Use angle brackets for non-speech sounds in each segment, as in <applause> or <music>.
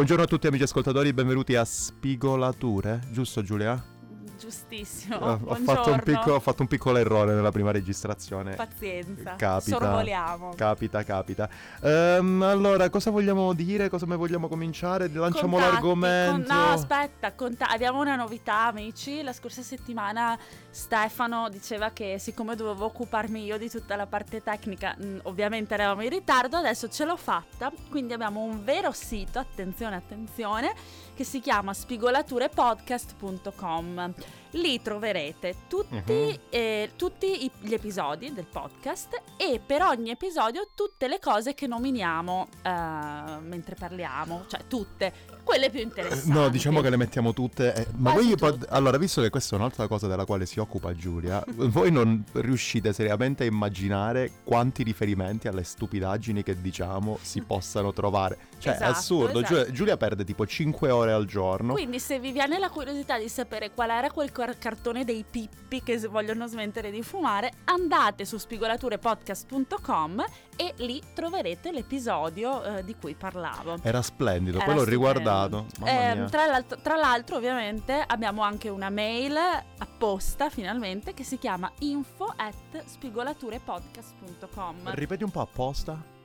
Buongiorno a tutti amici ascoltatori, benvenuti a Spigolature, giusto Giulia? Giustissimo. Ho, ho, fatto piccolo, ho, fatto un piccolo errore nella prima registrazione. Pazienza. Capita. Sorvoliamo. Capita, capita. Um, allora, cosa vogliamo dire? Cosa mai vogliamo cominciare? Lanciamo Contatti, l'argomento. Con, no, aspetta, conta- abbiamo una novità, amici. La scorsa settimana Stefano diceva che siccome dovevo occuparmi io di tutta la parte tecnica, mh, ovviamente eravamo in ritardo, adesso ce l'ho fatta. Quindi abbiamo un vero sito, attenzione, attenzione che si chiama spigolaturepodcast.com. Lì troverete tutti, uh-huh. eh, tutti i, gli episodi del podcast e per ogni episodio tutte le cose che nominiamo uh, mentre parliamo, cioè tutte, quelle più interessanti. No, diciamo che le mettiamo tutte. Eh, ma voi pod- allora, visto che questa è un'altra cosa della quale si occupa Giulia, <laughs> voi non riuscite seriamente a immaginare quanti riferimenti alle stupidaggini che diciamo si <laughs> possano trovare. Cioè, esatto, è assurdo. Esatto. Giulia, Giulia perde tipo 5 ore al giorno. Quindi, se vi viene la curiosità di sapere qual era quel cartone dei pippi che vogliono smettere di fumare, andate su spigolaturepodcast.com e lì troverete l'episodio eh, di cui parlavo. Era splendido, Era poi l'ho riguardato. Eh, tra, l'altro, tra, l'altro, ovviamente, abbiamo anche una mail apposta finalmente che si chiama info at spigolaturepodcast.com. Ripeti un po' apposta?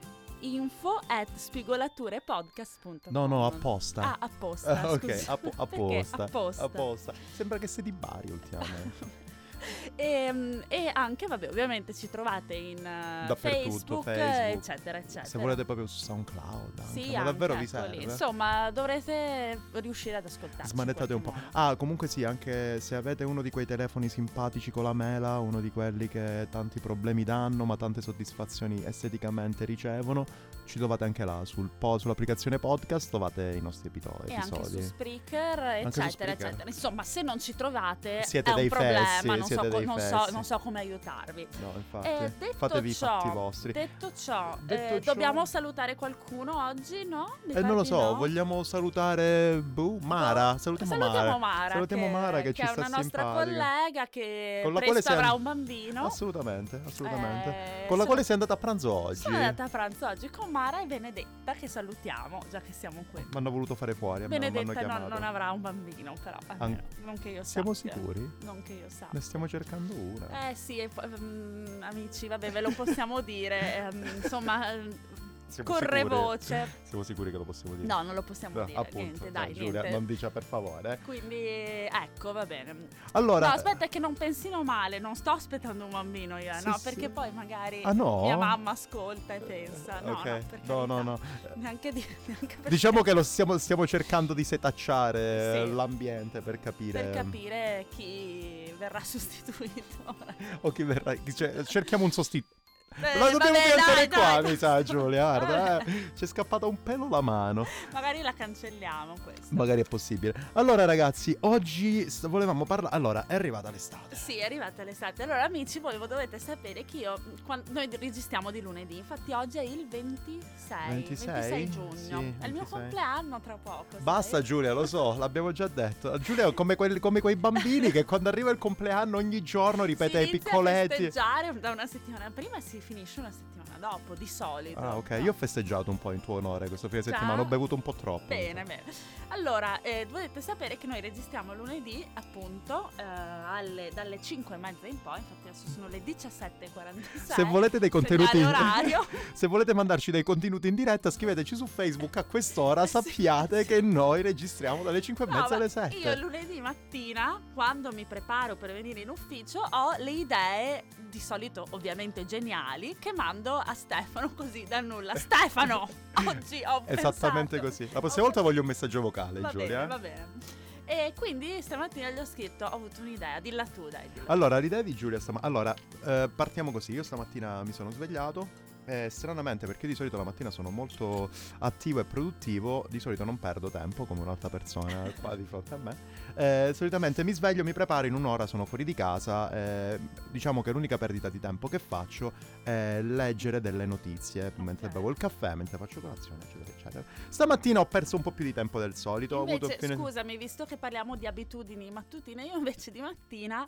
Info at spigolaturepodcast.com No, no, apposta. Ah, apposta. Ah, <laughs> ok, App- <laughs> apposta. apposta. Apposta. Sembra che sei di Bari ultimamente. <laughs> e, ehm, e, anche, vabbè, ovviamente ci trovate in uh, Facebook, Facebook, eccetera, eccetera. Se volete proprio su SoundCloud. Anche. Sì, anche, davvero vi ecco serve. Lì. Insomma, dovrete riuscire ad ascoltarci. Smanettate un po'. Modo. Ah, comunque sì, anche se avete uno di quei telefoni simpatici con la mela, uno di quelli che tanti problemi danno, ma tante soddisfazioni esteticamente ricevono, ci trovate anche là sul po- sull'applicazione podcast, trovate i nostri epi- e episodi. anche su Spreaker, Anche eccetera, su Spreaker. eccetera. Insomma, se non ci trovate Siete è dei un problema, fessi, non, so, siete dei non, so, non so come aiutarvi. No, infatti. Eh, detto Fatevi i ciò, fatti vostri. Detto ciò, Detto eh, ciò- dobbiamo salutare qualcuno oggi, no? Eh, non lo so, no? vogliamo salutare boh, Mara. Salutiamo, Salutiamo Mara. Mara, Salutiamo che, Mara che, ci è sta una nostra simpatica. collega che Con la quale avrà siamo- un bambino. Assolutamente, assolutamente. Eh, Con la sono- quale sei andata a pranzo oggi? Sono andata a pranzo oggi con Mara e Benedetta che salutiamo, già che siamo qui. Mi hanno voluto fare fuori. Benedetta non, non avrà un bambino, però. almeno, non che io Siamo sappia. sicuri? Non che io sappia. Ne stiamo cercando una. Eh sì, poi, mm, amici, vabbè, ve lo possiamo dire. ehm, insomma, Siamo corre sicuri? voce. Siamo sicuri che lo possiamo dire? No, non lo possiamo No, dire. appunto, niente, no, dai, Giulia, niente. non dica per favore. Quindi, ecco, va bene. Allora, No, aspetta, che non pensino male. Non sto aspettando un bambino io, Sì, no? sì. Perché poi magari Ah, no? mia mamma ascolta e pensa. No, ok. no, per no, no, carità. no. Neanche, di, <laughs> neanche Diciamo che lo stiamo, stiamo cercando di setacciare Sì. l'ambiente per capire. per capire chi verrà <laughs> sostituito. O chi verrà. Cioè, cerchiamo un sostituto. Eh, Lo dobbiamo vabbè, piantare dai, qua, dai. mi sa, Giulia. Guarda, eh, ci è scappata un pelo la mano. Magari la cancelliamo questa. Magari è possibile. Allora, ragazzi, oggi st- volevamo parlare. Allora, è arrivata l'estate. Sì, è arrivata l'estate. Allora, amici, voi dovete sapere che io. quan- noi registriamo di lunedì. Infatti, oggi è il 26, 26? giugno. Sì, è il mio 26. compleanno tra poco. sai? Basta, Giulia, lo so, l'abbiamo già detto. Giulia come, quelli- come quei bambini che quando arriva il compleanno ogni giorno ripete si ai piccoletti. festeggiare da una settimana prima si finisce una settimana dopo, di solito. Ah, ok. No? Io ho festeggiato un po' in tuo onore questo fine settimana. Ho bevuto un po' troppo. Bene, bene. Allora, eh, dovete sapere che noi registriamo lunedì, appunto, eh, alle- dalle 5 e mezza in poi. Infatti, adesso sono le 17.46. Se volete dei contenuti Segnale orario. <laughs> Se volete mandarci dei contenuti in diretta, scriveteci su Facebook a quest'ora. <laughs> Sappiate sì. che noi registriamo dalle 5 e No, mezza ma alle 7. Io lunedì mattina, quando mi preparo per venire in ufficio, ho le idee, di solito ovviamente geniali, che mando a Stefano così da nulla. <laughs> Stefano! Oggi ho Esattamente pensato- così. La prossima ho volta voglio un messaggio vocale, Va Giulia. bene, va bene. E quindi stamattina gli ho scritto, ho avuto un'idea, dilla tu dai. Dilla. Allora, l'idea di Giulia stamattina. Allora, eh, partiamo così. Io stamattina mi sono svegliato. E stranamente, perché di solito la mattina sono molto attivo e produttivo, di solito non perdo tempo come un'altra persona <laughs> qua di fronte a me. Eh, solitamente mi sveglio, mi preparo in un'ora, sono fuori di casa. eh, diciamo che l'unica perdita di tempo che faccio è leggere delle notizie mentre Ok. bevo il caffè, mentre faccio colazione, eccetera, eccetera. Stamattina ho perso un po' più di tempo del solito. ho avuto Invece, fine- scusami, visto che parliamo di abitudini mattutine, io invece di mattina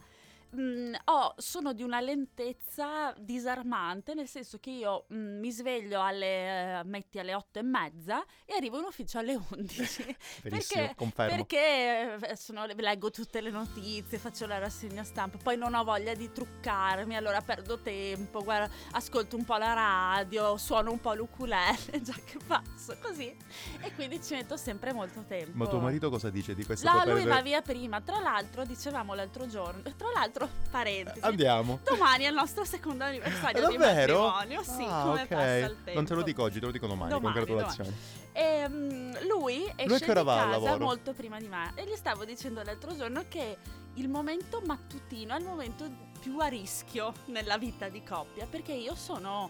mm, ho- sono di una lentezza disarmante, nel senso che io mm, mi sveglio alle, eh, metti alle otto e mezza e arrivo in ufficio alle 11. Verissimo, <laughs> perché, perché eh, sono- leggo tutte le notizie, faccio la rassegna stampa, poi non ho voglia di truccarmi, allora perdo tempo, guarda, ascolto un po' la radio, suono un po' l'ukulele, <laughs> già che passo, così. E quindi ci metto sempre molto tempo. Ma tuo marito cosa dice di questa No, lui va via prima. Tra l'altro, dicevamo l'altro giorno. Tra l'altro, parentesi. Andiamo. Domani è il nostro secondo anniversario È di davvero? matrimonio. Sì, Ah, come ok. passa il tempo. Non te lo dico oggi, te lo dico domani. Domani, Congratulazioni. E, mm, lui esce Lui di casa molto prima di me. E gli stavo dicendo l'altro giorno che il momento mattutino è il momento più a rischio nella vita di coppia. Perché io sono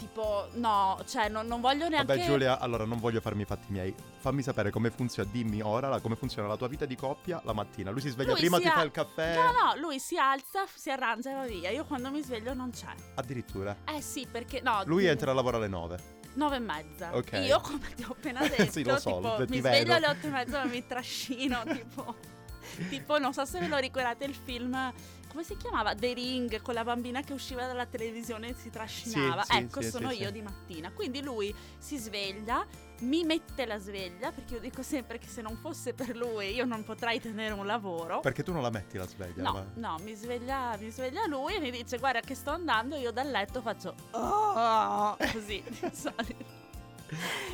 tipo, no, cioè non, non voglio neanche. Vabbè Giulia, allora non voglio farmi i fatti miei. Fammi sapere come funziona, dimmi ora la- come funziona la tua vita di coppia la mattina. Lui si sveglia Lui prima, si ti a- fa il caffè. No, no, lui si alza, si arrangia e va via. Io quando mi sveglio non c'è. Addirittura. Eh sì, perché no. Lui entra a lavoro alle 9. Nove e mezza. Ok. Io, come ti ho appena detto, <laughs> Sì, lo so, tipo, ti mi vedo. sveglio alle otto e mezza e mi trascino, <laughs> tipo, tipo, non so se ve lo ricordate il film, come si chiamava? The Ring, con la bambina che usciva dalla televisione e si trascinava. Sì, ecco, sì, sono sì, io di mattina. Quindi lui si sveglia, mi mette la sveglia, perché io dico sempre che se non fosse per lui io non potrei tenere un lavoro. Perché tu non la metti la sveglia? No, ma- no, mi sveglia, mi sveglia lui e mi dice guarda che sto andando, io dal letto faccio "Oh", così di <laughs> solito.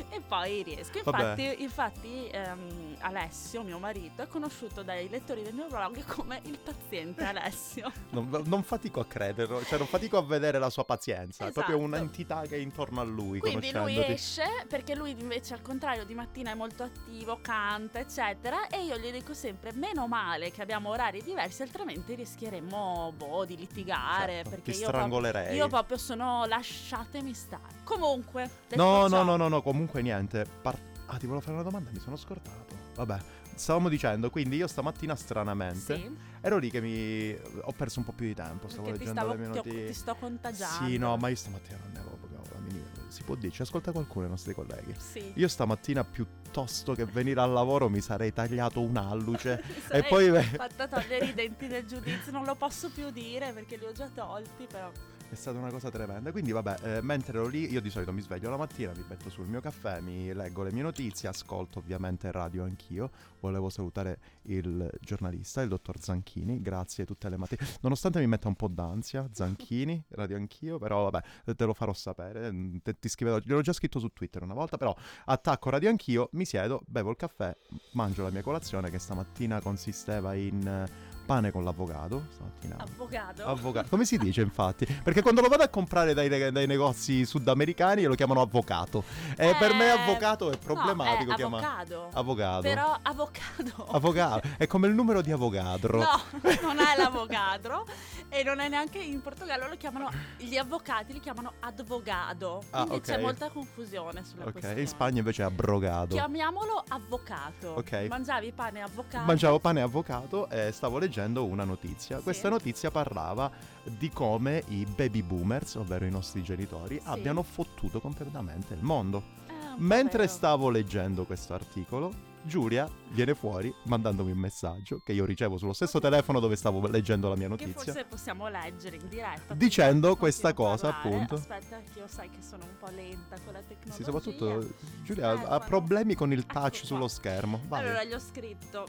E poi riesco. Infatti, infatti ehm, Alessio, mio marito, è conosciuto dai lettori del mio blog come il paziente Alessio. <laughs> Non, non fatico a crederlo, cioè non fatico a vedere la sua pazienza. È proprio Esatto. un'entità che è intorno a lui, Quindi lui esce perché lui invece al contrario di mattina è molto attivo, canta, eccetera. E io gli dico sempre: meno male che abbiamo orari diversi, altrimenti rischieremmo boh, di litigare. Certo, perché ti io proprio-. Io proprio sono lasciatemi stare. Comunque, No, no, no, no, no, comunque niente. Par- ah, ti volevo fare una domanda, mi sono scordato. Vabbè, stavamo dicendo, quindi io stamattina stranamente Sì, ero lì che mi ho perso un po' più di tempo, stavo perché leggendo stavo, le mie ti, ho- notizie. ti sto contagiando. Sì, no, ma io stamattina non ne avevo proprio la minima. Si può dire, ci ascolta qualcuno dei nostri colleghi. Sì. Io stamattina piuttosto che venire al lavoro mi sarei tagliato un'alluce <laughs> e poi beh, fatta togliere i denti del giudizio, non lo posso più dire perché li ho già tolti, però. È stata una cosa tremenda. Quindi, vabbè, eh, mentre ero lì, io di solito mi sveglio la mattina, mi metto sul mio caffè, mi leggo le mie notizie, ascolto ovviamente radio anch'io. Volevo salutare il giornalista, il dottor Zanchini. Grazie tutte le mattine. Nonostante mi metta un po' d'ansia, Zanchini, <laughs> radio anch'io, però vabbè, te lo farò sapere. Mm, te- ti scriverò, gliel'ho già scritto su Twitter una volta, però attacco radio anch'io, mi siedo, bevo il caffè, mangio la mia colazione che stamattina consisteva in eh, pane con l'avocado. Stamattina Avvocato. Avvocato. Come si dice infatti? Perché quando lo vado a comprare dai, dai negozi sudamericani lo chiamano avvocato. E per me Eh, avvocato è problematico No, è avocado. avvocato. Però avocado. Avvocato. È come il numero di Avogadro. No, <laughs> non è l'avocado e non è neanche in Portogallo lo chiamano gli avvocati li chiamano advogado. Ah, Quindi c'è ok. molta confusione sulla Ok, questione. in Spagna invece è abrogado. Chiamiamolo avvocato. Ok. Mangiavi pane avvocato. Mangiavo pane avvocato e stavo leggendo una notizia. Sì. Questa notizia parlava di come i baby boomers, ovvero i nostri genitori, Sì. abbiano fottuto completamente il mondo. Eh, po' Mentre vero. stavo leggendo questo articolo, Giulia viene fuori mandandomi un messaggio che io ricevo sullo stesso telefono dove stavo leggendo la mia Che notizia. forse possiamo leggere in diretta. Dicendo questa cosa, parlare. appunto. Aspetta, che io sai che sono un po' lenta con la tecnologia. Sì, soprattutto Giulia Eh, ha problemi con il Ecco touch sullo schermo. Vai. Allora gli ho scritto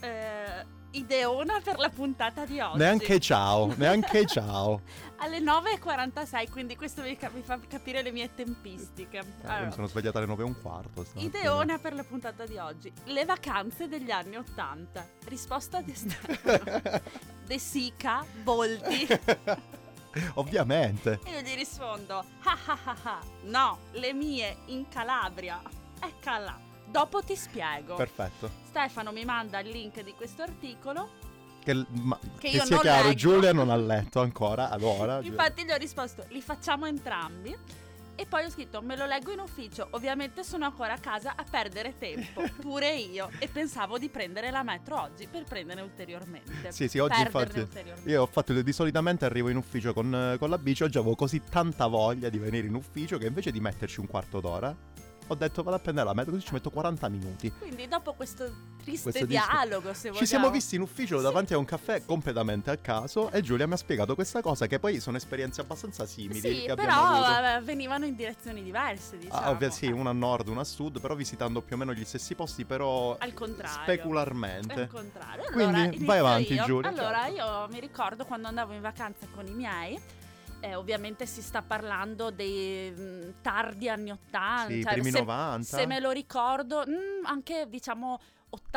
eh, ideona per la puntata di oggi. neanche ciao, neanche <laughs> ciao. Alle 9.46, quindi questo mi, ca- mi fa capire le mie tempistiche. Eh, Allora, mi sono svegliata alle 9 e un quarto. stamattina. Ideona per la puntata di oggi. Le vacanze degli anni 80. Risposta di Stefano. <laughs> De Sica, Boldi. <laughs> Ovviamente. E io gli rispondo, ah ah ah ah, no, le mie in Calabria. Eccola. Dopo ti spiego. Perfetto. Stefano mi manda il link di questo articolo. Che, ma- Che che sia chiaro, leggo. Giulia non ha letto ancora. Allora, Infatti gli ho risposto, li facciamo entrambi. E poi ho scritto, me lo leggo in ufficio. Ovviamente sono ancora a casa a perdere tempo. <laughs> Pure io. E pensavo di prendere la metro oggi per prendere ulteriormente. Sì, sì, oggi infatti io ho fatto di solitamente arrivo in ufficio con, con la bici, oggi avevo così tanta voglia di venire in ufficio che invece di metterci un quarto d'ora Ho detto vado a prendere la metro, così ci metto 40 minuti. Quindi dopo questo triste Questo dialogo, se vogliamo. Ci siamo visti in ufficio Sì. davanti a un caffè completamente a caso e Giulia mi ha spiegato questa cosa che poi sono esperienze abbastanza simili Sì, che però venivano in direzioni diverse, diciamo. Ah, ovvio, sì, una a nord, una a sud, però visitando più o meno gli stessi posti, però Al contrario. specularmente. Al contrario. Quindi, Allora, vai inizio avanti, io. Giulia, Allora, certo. io mi ricordo quando andavo in vacanza con i miei. Eh, ovviamente si sta parlando dei mh, tardi anni 80, Sì, cioè, primi se, 90. se me lo ricordo, mh, anche diciamo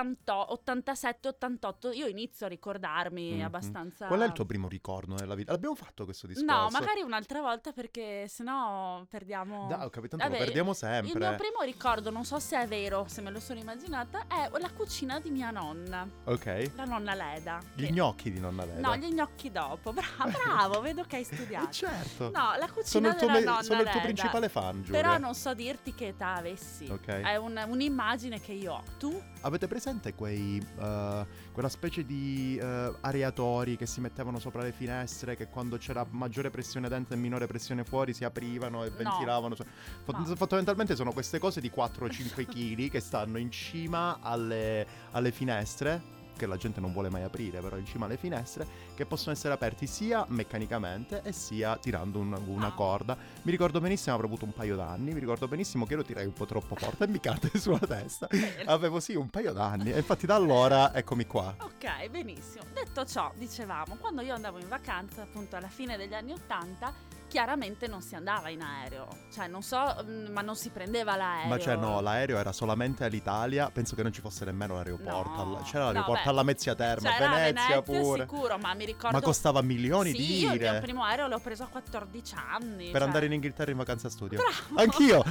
88, 87, 88, io inizio a ricordarmi Mhm. abbastanza. Qual è il tuo primo ricordo nella vita? L'abbiamo fatto questo discorso? No, magari un'altra volta perché sennò perdiamo. Dai, ho capito, tanto lo Vabbè, perdiamo Il sempre. mio primo ricordo, non so se è vero, se me lo sono immaginata, è la cucina di mia nonna, Ok. la nonna Leda. Gli che- gnocchi di nonna Leda. No, gli gnocchi dopo. Bra- <laughs> bravo, vedo che hai Eh, studiato. certo. No, la cucina sono il della me- nonna sono il tuo Leda. principale fan, Giulia. Però non so dirti che età avessi. Ok. È un- un'immagine che io ho. Tu? Avete presente quei eh, quella specie di eh, areatori che si mettevano sopra le finestre che quando c'era maggiore pressione dentro e minore pressione fuori si aprivano e No. ventilavano? Fo- No. Fondamentalmente sono queste cose di 4-5 kg <laughs> che stanno in cima alle, alle finestre che la gente non vuole mai aprire, però in cima alle finestre, che possono essere aperti sia meccanicamente e sia tirando un- una Ah. corda. Mi ricordo benissimo, avrò avuto un paio d'anni, mi ricordo benissimo che lo tirai un po' troppo forte e mi cade <laughs> sulla testa. Avevo sì un paio d'anni e infatti da allora eccomi qua. Ok, benissimo. Detto ciò, dicevamo, quando io andavo in vacanza, appunto alla fine degli anni Ottanta, chiaramente non si andava in aereo. Cioè, non so, mm, ma non si prendeva l'aereo. Ma cioè no, l'aereo era solamente all'Italia, penso che non ci fosse nemmeno l'aeroporto. No. c'era No, l'aeroporto beh, alla Mezzia Terma, C'era a Venezia, Venezia pure. sicuro, ma mi ricordo... Ma costava milioni sì, di io il mio lire primo aereo l'ho preso a 14 anni. per cioè- andare in Inghilterra in vacanza studio. Bravo. Anch'io.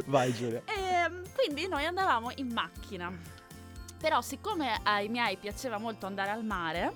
<laughs> Vai Giulia. Ehm, quindi noi andavamo in macchina. Però siccome ai miei piaceva molto andare al mare,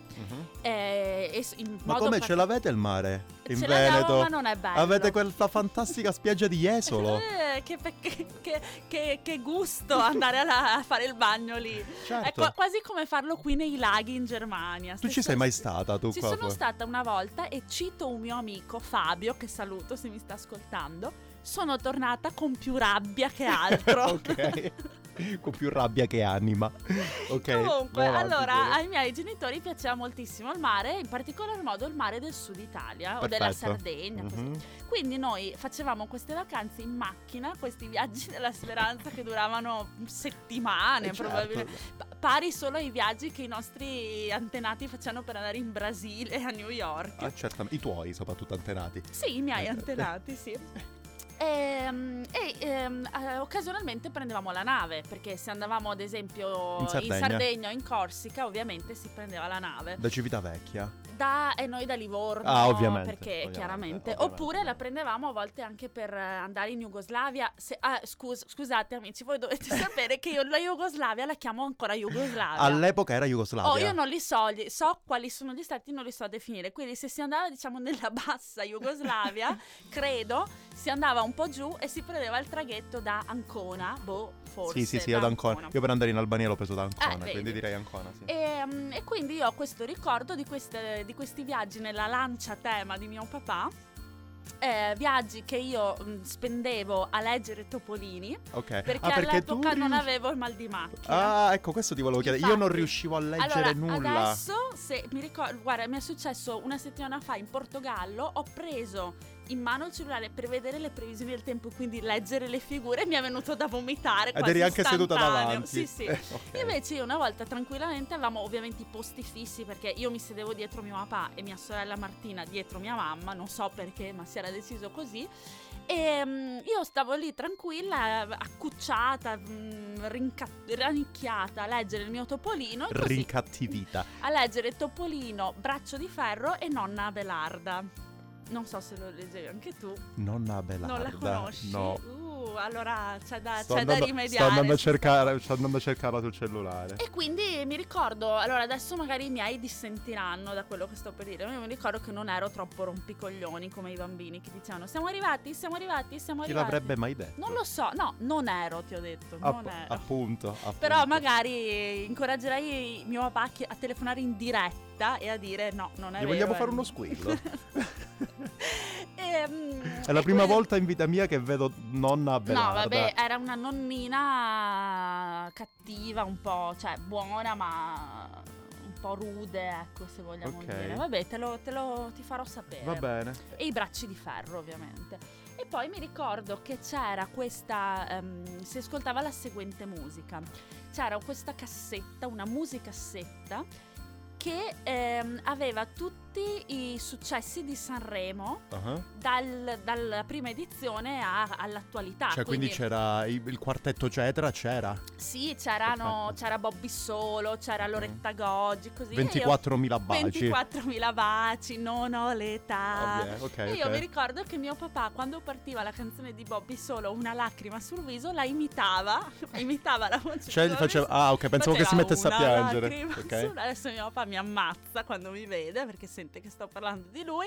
eh, e in Ma modo come ce l'avete il mare in Ce Veneto? ma non è bello. Avete quella fantastica spiaggia di Jesolo. <laughs> Eh, che, che- che- che- che gusto andare alla- a fare il bagno lì. È Certo. qua- quasi come farlo qui nei laghi in Germania. Tu ci sei mai stata tu Ci qua? sono stata una volta e cito un mio amico Fabio, che saluto se mi sta ascoltando. Sono tornata con più rabbia che <laughs> altro. ok. <laughs> <laughs> Con più rabbia che anima. <laughs> Ok. Comunque, avanti, allora, Giulia. ai miei genitori piaceva moltissimo il mare, in particolar modo il mare del sud Italia o della Perfetto. Sardegna. Mhm. Quindi noi facevamo queste vacanze in macchina, questi viaggi <laughs> della speranza che duravano settimane, Eh, certo. probabilmente. Pa- pari solo ai viaggi che i nostri antenati facevano per andare in Brasile a New York. Ah, certamente. I tuoi, soprattutto antenati. Sì, i miei Eh, antenati, sì. Ehm, E, ehm, eh, occasionalmente prendevamo la nave perché se andavamo ad esempio In Sardegna. Sardegna o in Corsica ovviamente si prendeva la nave Da Civitavecchia. da, e noi da Livorno Ah, ovviamente, perché ovviamente, chiaramente ovviamente. oppure la prendevamo a volte anche per andare in Jugoslavia Se- ah, scus- scusate amici voi dovete <laughs> sapere che io la Jugoslavia la chiamo ancora Jugoslavia All'epoca era Jugoslavia. Oh, io non li so, gli- so quali sono gli stati, non li so definire. Quindi, se si andava, diciamo, nella <laughs> bassa Jugoslavia, <laughs> credo, si andava un po' giù e si prendeva il traghetto da Ancona. Boh, forse. Sì, sì, sì, da ad Ancona. Io per andare in Albania l'ho preso da Ancona, Eh, quindi direi Ancona, sì. E, mm, e quindi io ho questo ricordo di, queste- di questi viaggi nella lancia tema di mio papà. eh, viaggi che io mm, spendevo a leggere Topolini Ok. perché, ah, perché tu all'epoca non rius- avevo il mal di macchina. Ah, ecco, questo ti volevo chiedere. Io non Infatti- riuscivo a leggere allora, nulla. Adesso, se mi ricordo, guarda, mi è successo una settimana fa in Portogallo, ho preso in mano il cellulare per vedere le previsioni del tempo, quindi leggere le figure, mi è venuto da vomitare. Ed eri anche seduta davanti. Sì, sì. Eh, <laughs> ok. Invece io una volta tranquillamente avevamo ovviamente i posti fissi perché io mi sedevo dietro mio papà e mia sorella Martina dietro mia mamma, non so perché, ma si era deciso così. E mm, io stavo lì tranquilla, accucciata, mm, rinca- rannicchiata a leggere il mio topolino. Rincattivita. a leggere Topolino, Braccio di Ferro e Nonna Abelarda. Non so se lo leggevi anche tu. Nonna Abelarda. non la conosci? No. Uh, allora c'è da, Sto c'è da andando, rimediare. sto andando a cercare, sto andando a cercarla sul cellulare. e quindi mi ricordo, allora adesso magari i miei dissentiranno da quello che sto per dire, ma io mi ricordo che non ero troppo rompicoglioni come i bambini che dicevano siamo arrivati, siamo arrivati, siamo Chi arrivati. l'avrebbe mai detto? Non lo so, no, non ero, ti ho detto, App- non ero. appunto, appunto. Però magari incoraggerei mio papà a chi- a telefonare in diretta e a dire no, non è Gli vero. vogliamo eh. fare uno squillo? <laughs> e, Ehm, È la prima quindi- volta in vita mia che vedo nonna No, Belarda. vabbè, era una nonnina cattiva, un po', cioè buona, ma un po' rude, ecco, se vogliamo Ok. dire. Vabbè, te lo, te lo- ti farò sapere. Va bene. E i bracci di ferro, ovviamente. E poi mi ricordo che c'era questa. ehm, si ascoltava la seguente musica. C'era questa cassetta, una musicassetta che ehm, aveva tutti i successi di Sanremo Ah. dal- dalla prima edizione a- all'attualità. Cioè, quindi, c'era il, il quartetto Cetra, c'era Sì, c'erano, c'era Bobby Solo, c'era Loretta Goggi, così. e io- 24.000 baci. 24.000 baci, non ho l'età. Vabbè, ok, E io ok. mi ricordo che mio papà, quando partiva la canzone di Bobby Solo, una lacrima sul viso, la imitava, <laughs> imitava la voce Cioè, faceva... Ah, ok, pensavo che si mettesse a piangere. lacrima Ok. su- Adesso mio papà mi ammazza quando mi vede perché sente che sto parlando di lui.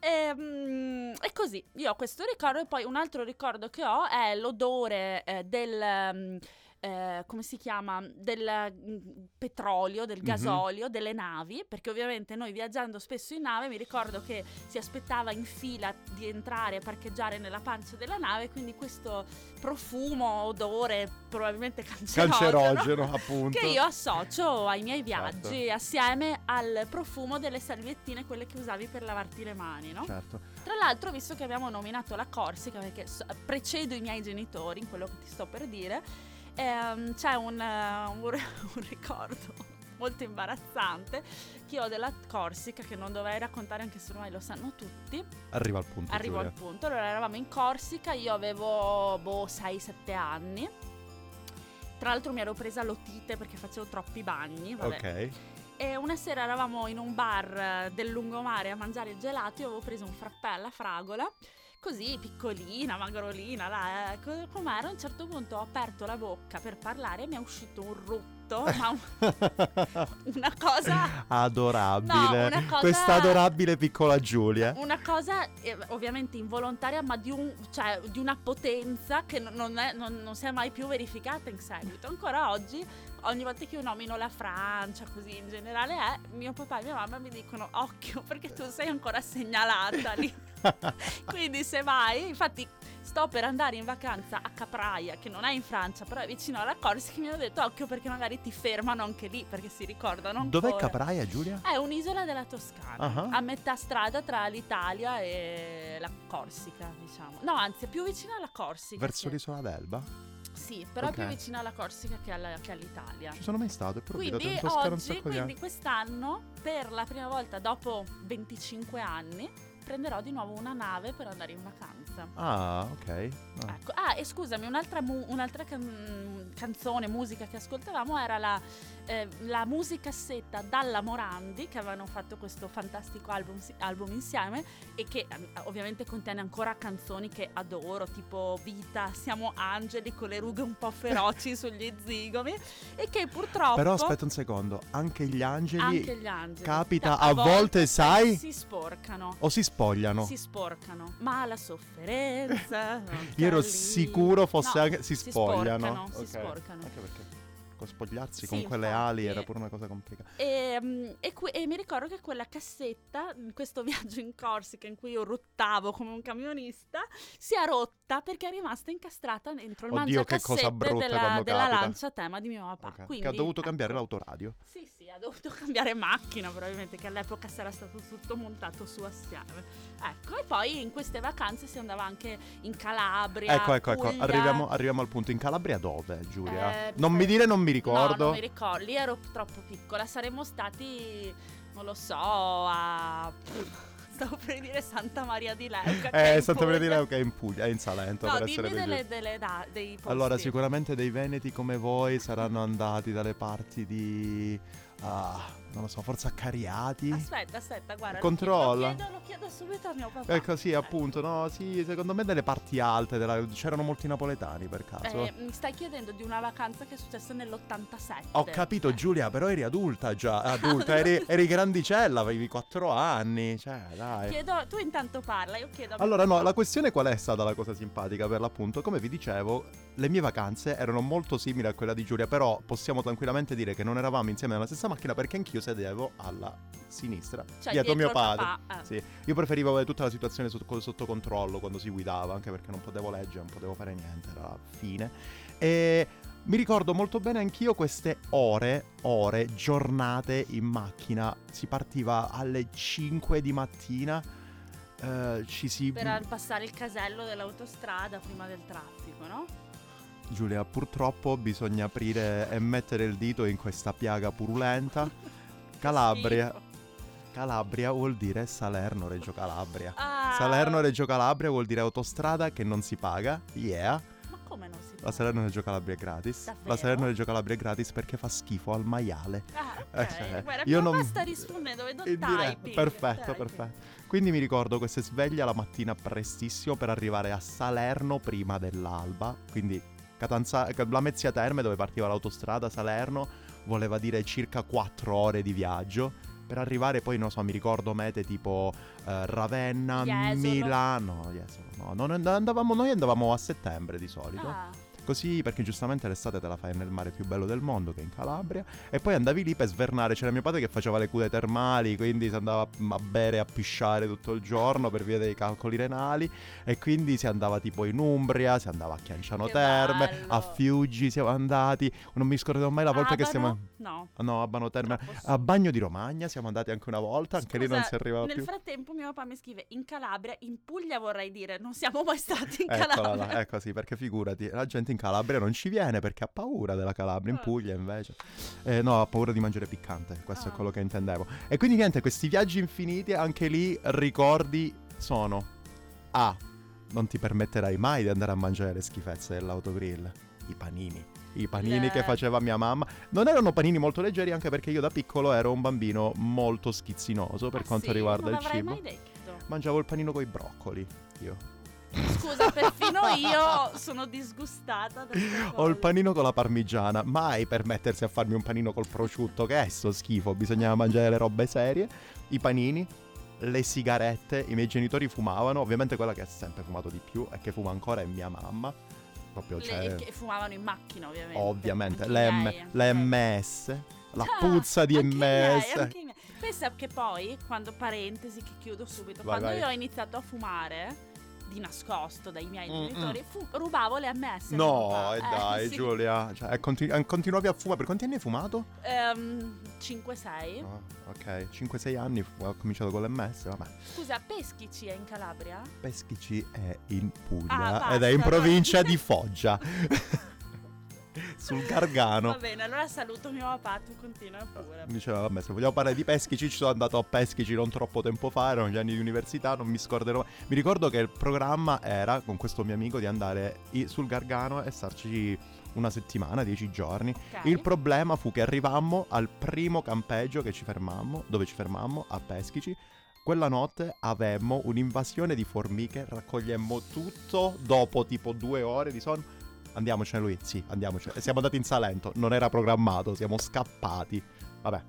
E, mm, e così, io ho questo ricordo e poi un altro ricordo che ho è l'odore eh, del... mm, eh, come si chiama? Del mm, petrolio, del Mhm. gasolio, delle navi, perché ovviamente noi viaggiando spesso in nave mi ricordo che si aspettava in fila di entrare e parcheggiare nella pancia della nave, quindi questo profumo, odore probabilmente cancerogeno, Cancerogeno, <laughs> appunto. che io associo ai miei Certo. viaggi assieme al profumo delle salviettine, quelle che usavi per lavarti le mani, no? Certo. Tra l'altro, visto che abbiamo nominato la Corsica, perché precedo i miei genitori in quello che ti sto per dire, ehm, c'è un, eh, un <laughs> un ricordo <laughs> molto imbarazzante che ho della Corsica che non dovrei raccontare anche se ormai lo sanno tutti. Arriva al punto. Arrivo Giulia. al punto. Allora eravamo in Corsica, io avevo boh 6-7 anni. Tra l'altro mi ero presa l'otite perché facevo troppi bagni. Vabbè. Ok. E una sera eravamo in un bar eh, del lungomare a mangiare il gelato. Io avevo preso un frappè alla fragola, così piccolina, magrolina, là, eh, co- com'era. A un certo punto ho aperto la bocca per parlare e mi è uscito un rutto, <laughs> ma un- una cosa. Adorabile. No, una cosa- Questa adorabile piccola Giulia. Una cosa eh, ovviamente involontaria, ma di, un- cioè, di una potenza che non è- non- non si è mai più verificata in seguito. Ancora oggi, ogni volta che io nomino la Francia, così in generale, è, mio papà e mia mamma mi dicono occhio perché tu sei ancora segnalata lì. <laughs> Quindi se vai, infatti sto per andare in vacanza a Capraia, che non è in Francia, però è vicino alla Corsica, mi hanno detto occhio perché magari ti fermano anche lì, perché si ricordano Dov'è ancora. Capraia, Giulia? È un'isola della Toscana, Ah. a metà strada tra l'Italia e la Corsica, diciamo. No, anzi, è più vicina alla Corsica. Verso che- l'isola d'Elba? Sì, però Ok. è più vicina alla Corsica che, alla- che all'Italia. Ci sono mai stato, ho abitato Quindi oggi, quindi quest'anno, per la prima volta dopo 25 anni, prenderò di nuovo una nave per andare in vacanza. Ah, ok. Ah. Ecco. Ah, e scusami, un'altra, mu- un'altra can- canzone, musica che ascoltavamo era la, eh, la musicassetta Dalla Morandi, che avevano fatto questo fantastico album, album insieme e che eh, ovviamente contiene ancora canzoni che adoro, tipo Vita, Siamo angeli con le rughe un po' feroci <laughs> sugli zigomi e che purtroppo... Però aspetta un secondo, anche gli angeli anche gli angeli capita a a volte, sai, si sporcano. o si spogliano. Si sporcano, ma la sofferenza. <laughs> Io ero sicuro fosse No, anche si spogliano. sporcano, si Ok. sporcano. Anche perché con spogliarsi Sì, con quelle infatti. ali era pure una cosa complicata. E, mm, e que- e mi ricordo che quella cassetta, in questo <laughs> viaggio in Corsica in cui io ruttavo come un camionista, si è rotta perché è rimasta incastrata dentro il Oddio, che cosa mangiacassette brutta della, della lancia tema di mio papà. Ok. Quindi, che ha dovuto ecco. cambiare l'autoradio. Sì, sì, ha dovuto <laughs> cambiare macchina probabilmente, che all'epoca sarà stato tutto montato su assieme. Ecco, e poi in queste vacanze si andava anche in Calabria. Ecco, ecco, ecco. Arriviamo, arriviamo al punto. In Calabria dove, Giulia? Eh, non mi dire, non mi ricordo. No, non mi ricordo, lì ero troppo piccola. Saremmo stati, non lo so, a. <laughs> Stavo per dire Santa Maria di Leuca. Eh, Santa Maria di. Leuca è in Puglia, è in Salento. No, per dimmi delle, delle da- dei posti. Allora, sicuramente dei veneti come voi saranno andati dalle parti di. Ah, non lo so, forse a Cariati. Aspetta, aspetta, guarda. Controlla. Lo chiedo, lo chiedo subito a mio papà. Ecco, sì, appunto, no, sì, secondo me delle parti alte della- c'erano molti napoletani per caso. Eh, mi stai chiedendo di una vacanza che è successa nell'87. Ho capito Eh. Giulia, però eri adulta già, <laughs> adulta, eri, eri grandicella, avevi 4 anni, cioè dai. Chiedo, tu intanto parla, io chiedo. Allora no, la questione qual è stata la cosa simpatica per l'appunto? Come vi dicevo, le mie vacanze erano molto simili a quella di Giulia, però possiamo tranquillamente dire che non eravamo insieme nella stessa macchina perché anch'io sedevo alla sinistra, Cioè, dietro mio dietro il padre. papà, eh. sì. Io preferivo avere tutta la situazione sotto, sotto controllo quando si guidava, anche perché non potevo leggere, non potevo fare niente, era la fine. E mi ricordo molto bene anch'io queste ore, ore, giornate in macchina. Si partiva alle 5 di mattina. eh, ci si... Per passare il casello dell'autostrada prima del traffico, no? Giulia, purtroppo bisogna aprire e mettere il dito in questa piaga purulenta. <laughs> Calabria. Calabria vuol dire Salerno-Reggio Calabria. Ah, Salerno-Reggio Calabria vuol dire autostrada che non si paga. Yeah. Ma come non si La può? Salerno-Reggio Calabria è gratis. Davvero? La Salerno-Reggio Calabria è gratis perché fa schifo al maiale. Ah, Eh, ok. cioè, Guarda, io non- sta rispondendo? Vedo In diretta. typing. Perfetto, typing. perfetto. Quindi mi ricordo queste sveglie la mattina prestissimo per arrivare a Salerno prima dell'alba. Quindi Catanza- Lamezia Terme, dove partiva l'autostrada Salerno, voleva dire circa 4 ore di viaggio. Per arrivare poi, non so, mi ricordo mete tipo eh, Ravenna. Milano. No, Jesolo, no. And- andavamo, noi andavamo a settembre di solito. Ah, Così perché giustamente l'estate te la fai nel mare più bello del mondo, che è in Calabria. E poi andavi lì per svernare. C'era mio padre che faceva le cure termali, quindi si andava a bere a pisciare tutto il giorno per via dei calcoli renali. E quindi si andava tipo in Umbria, si andava a Chianciano Che Terme, bello. a Fiuggi siamo andati. Non mi scorderò mai la volta che siamo... Abano? No. No, a Bano Terme. A Bagno di Romagna siamo andati anche una volta, anche lì non Scusa, si arrivava nel più. frattempo mio papà mi scrive in Calabria, in Puglia vorrei dire, non siamo mai stati in Calabria. là, ecco sì, perché figurati, la gente in Calabria non ci viene perché ha paura della Calabria, in Ah. Puglia invece. Eh, no, ha paura di mangiare piccante, questo è Ah. quello che intendevo. E quindi niente, questi viaggi infiniti, anche lì ricordi sono A. Non ti permetterai mai di andare a mangiare le schifezze dell'autogrill, i panini. I panini Le- che faceva mia mamma non erano panini molto leggeri anche perché io da piccolo ero un bambino molto schizzinoso per Ah, quanto sì? riguarda non il cibo. mai detto. Mangiavo il panino con i broccoli, io. Scusa, perfino <laughs> io sono disgustata Ho il panino con la parmigiana, mai per mettersi a farmi un panino col prosciutto, che è sto schifo, bisognava mangiare le robe serie, i panini, le sigarette, i miei genitori fumavano, ovviamente quella che ha sempre fumato di più e che fuma ancora è mia mamma, proprio Le- cioè, che fumavano in macchina, ovviamente. ovviamente, Anche le, i M- miei, anche le i miei. MS, la Ah, puzza di i miei, MS. anche miei. Pensa che poi, quando parentesi, che chiudo subito, Vai, quando vai. io ho iniziato a fumare di nascosto dai miei Mm, genitori, fu- rubavo le MS. No, e Eh, dai, <laughs> sì. Giulia, cioè, continu- eh, continuavi a fumare, per quanti anni hai fumato? Ehm, 5-6. Ah, ok, 5-6 anni fu- ho cominciato con l'MS, vabbè. Scusa, Peschici è in Calabria? Peschici è in Puglia Ah, ed è in provincia di <laughs> Foggia. <laughs> Sul Gargano. Va bene, allora saluto mio papà, tu continua pure. Diceva, vabbè, se vogliamo parlare di Peschici, ci sono andato a Peschici non troppo tempo fa, erano gli anni di università, non mi scorderò. Mi ricordo che il programma era, con questo mio amico, di andare sul Gargano e starci una settimana, dieci giorni. Ok. Il problema fu che arrivammo al primo campeggio che ci fermammo, dove ci fermammo, a Peschici. Quella notte avemmo un'invasione di formiche, raccogliemmo tutto dopo tipo due ore di sonno. Andiamocene lui, sì, andiamocene. Siamo andati in Salento, non era programmato, siamo scappati. Vabbè,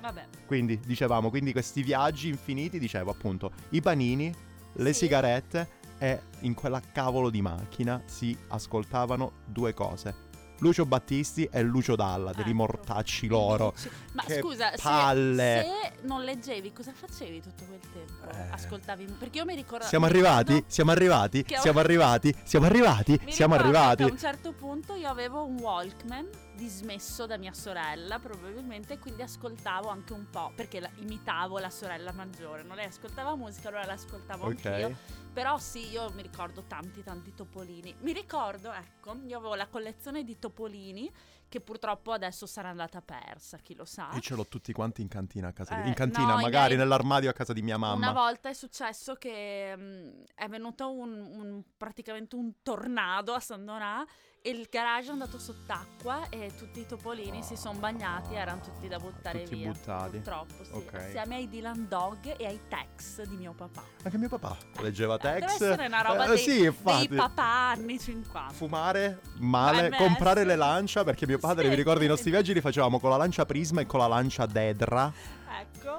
Vabbè. quindi dicevamo, quindi questi viaggi infiniti, dicevo appunto, i panini, le Sì. sigarette e in quella cavolo di macchina si ascoltavano due cose. Lucio Battisti e Lucio Dalla, dei Ecco. mortacci loro. Ma Che scusa, se- palle. Se, non leggevi, cosa facevi tutto quel tempo? Eh. Ascoltavi? Perché io mi ricordo. Siamo arrivati? ricordo- Siamo arrivati? Siamo arrivati? Siamo arrivati? Siamo arrivati? A un certo punto io avevo un Walkman dismesso da mia sorella, probabilmente, quindi ascoltavo anche un po', perché la- imitavo la sorella maggiore. Non lei ascoltava musica, allora l'ascoltavo anch'io. Ok. Però sì, io mi ricordo tanti tanti topolini. Mi ricordo, ecco, io avevo la collezione di topolini che purtroppo adesso sarà andata persa, chi lo sa. Io ce l'ho tutti quanti in cantina a casa. di- Eh, in cantina, no, magari miei- nell'armadio a casa di mia Una mamma. volta è successo che mm, è venuto un, un- praticamente un tornado a San Donà e il garage è andato sott'acqua e tutti i topolini si sono bagnati, erano tutti da buttare Tutti via. buttati. Purtroppo, sì. Ok. Assieme ai Dylan Dog e ai Tex di mio papà. Anche mio papà leggeva Eh, Deve Tex. essere una roba Eh, dei, sì, infatti. dei papà anni 50. Fumare male, MS. comprare le lancia perché mio padre, Sì. vi ricordo, i nostri viaggi li facevamo con la lancia Prisma e con la lancia Dedra. Ecco.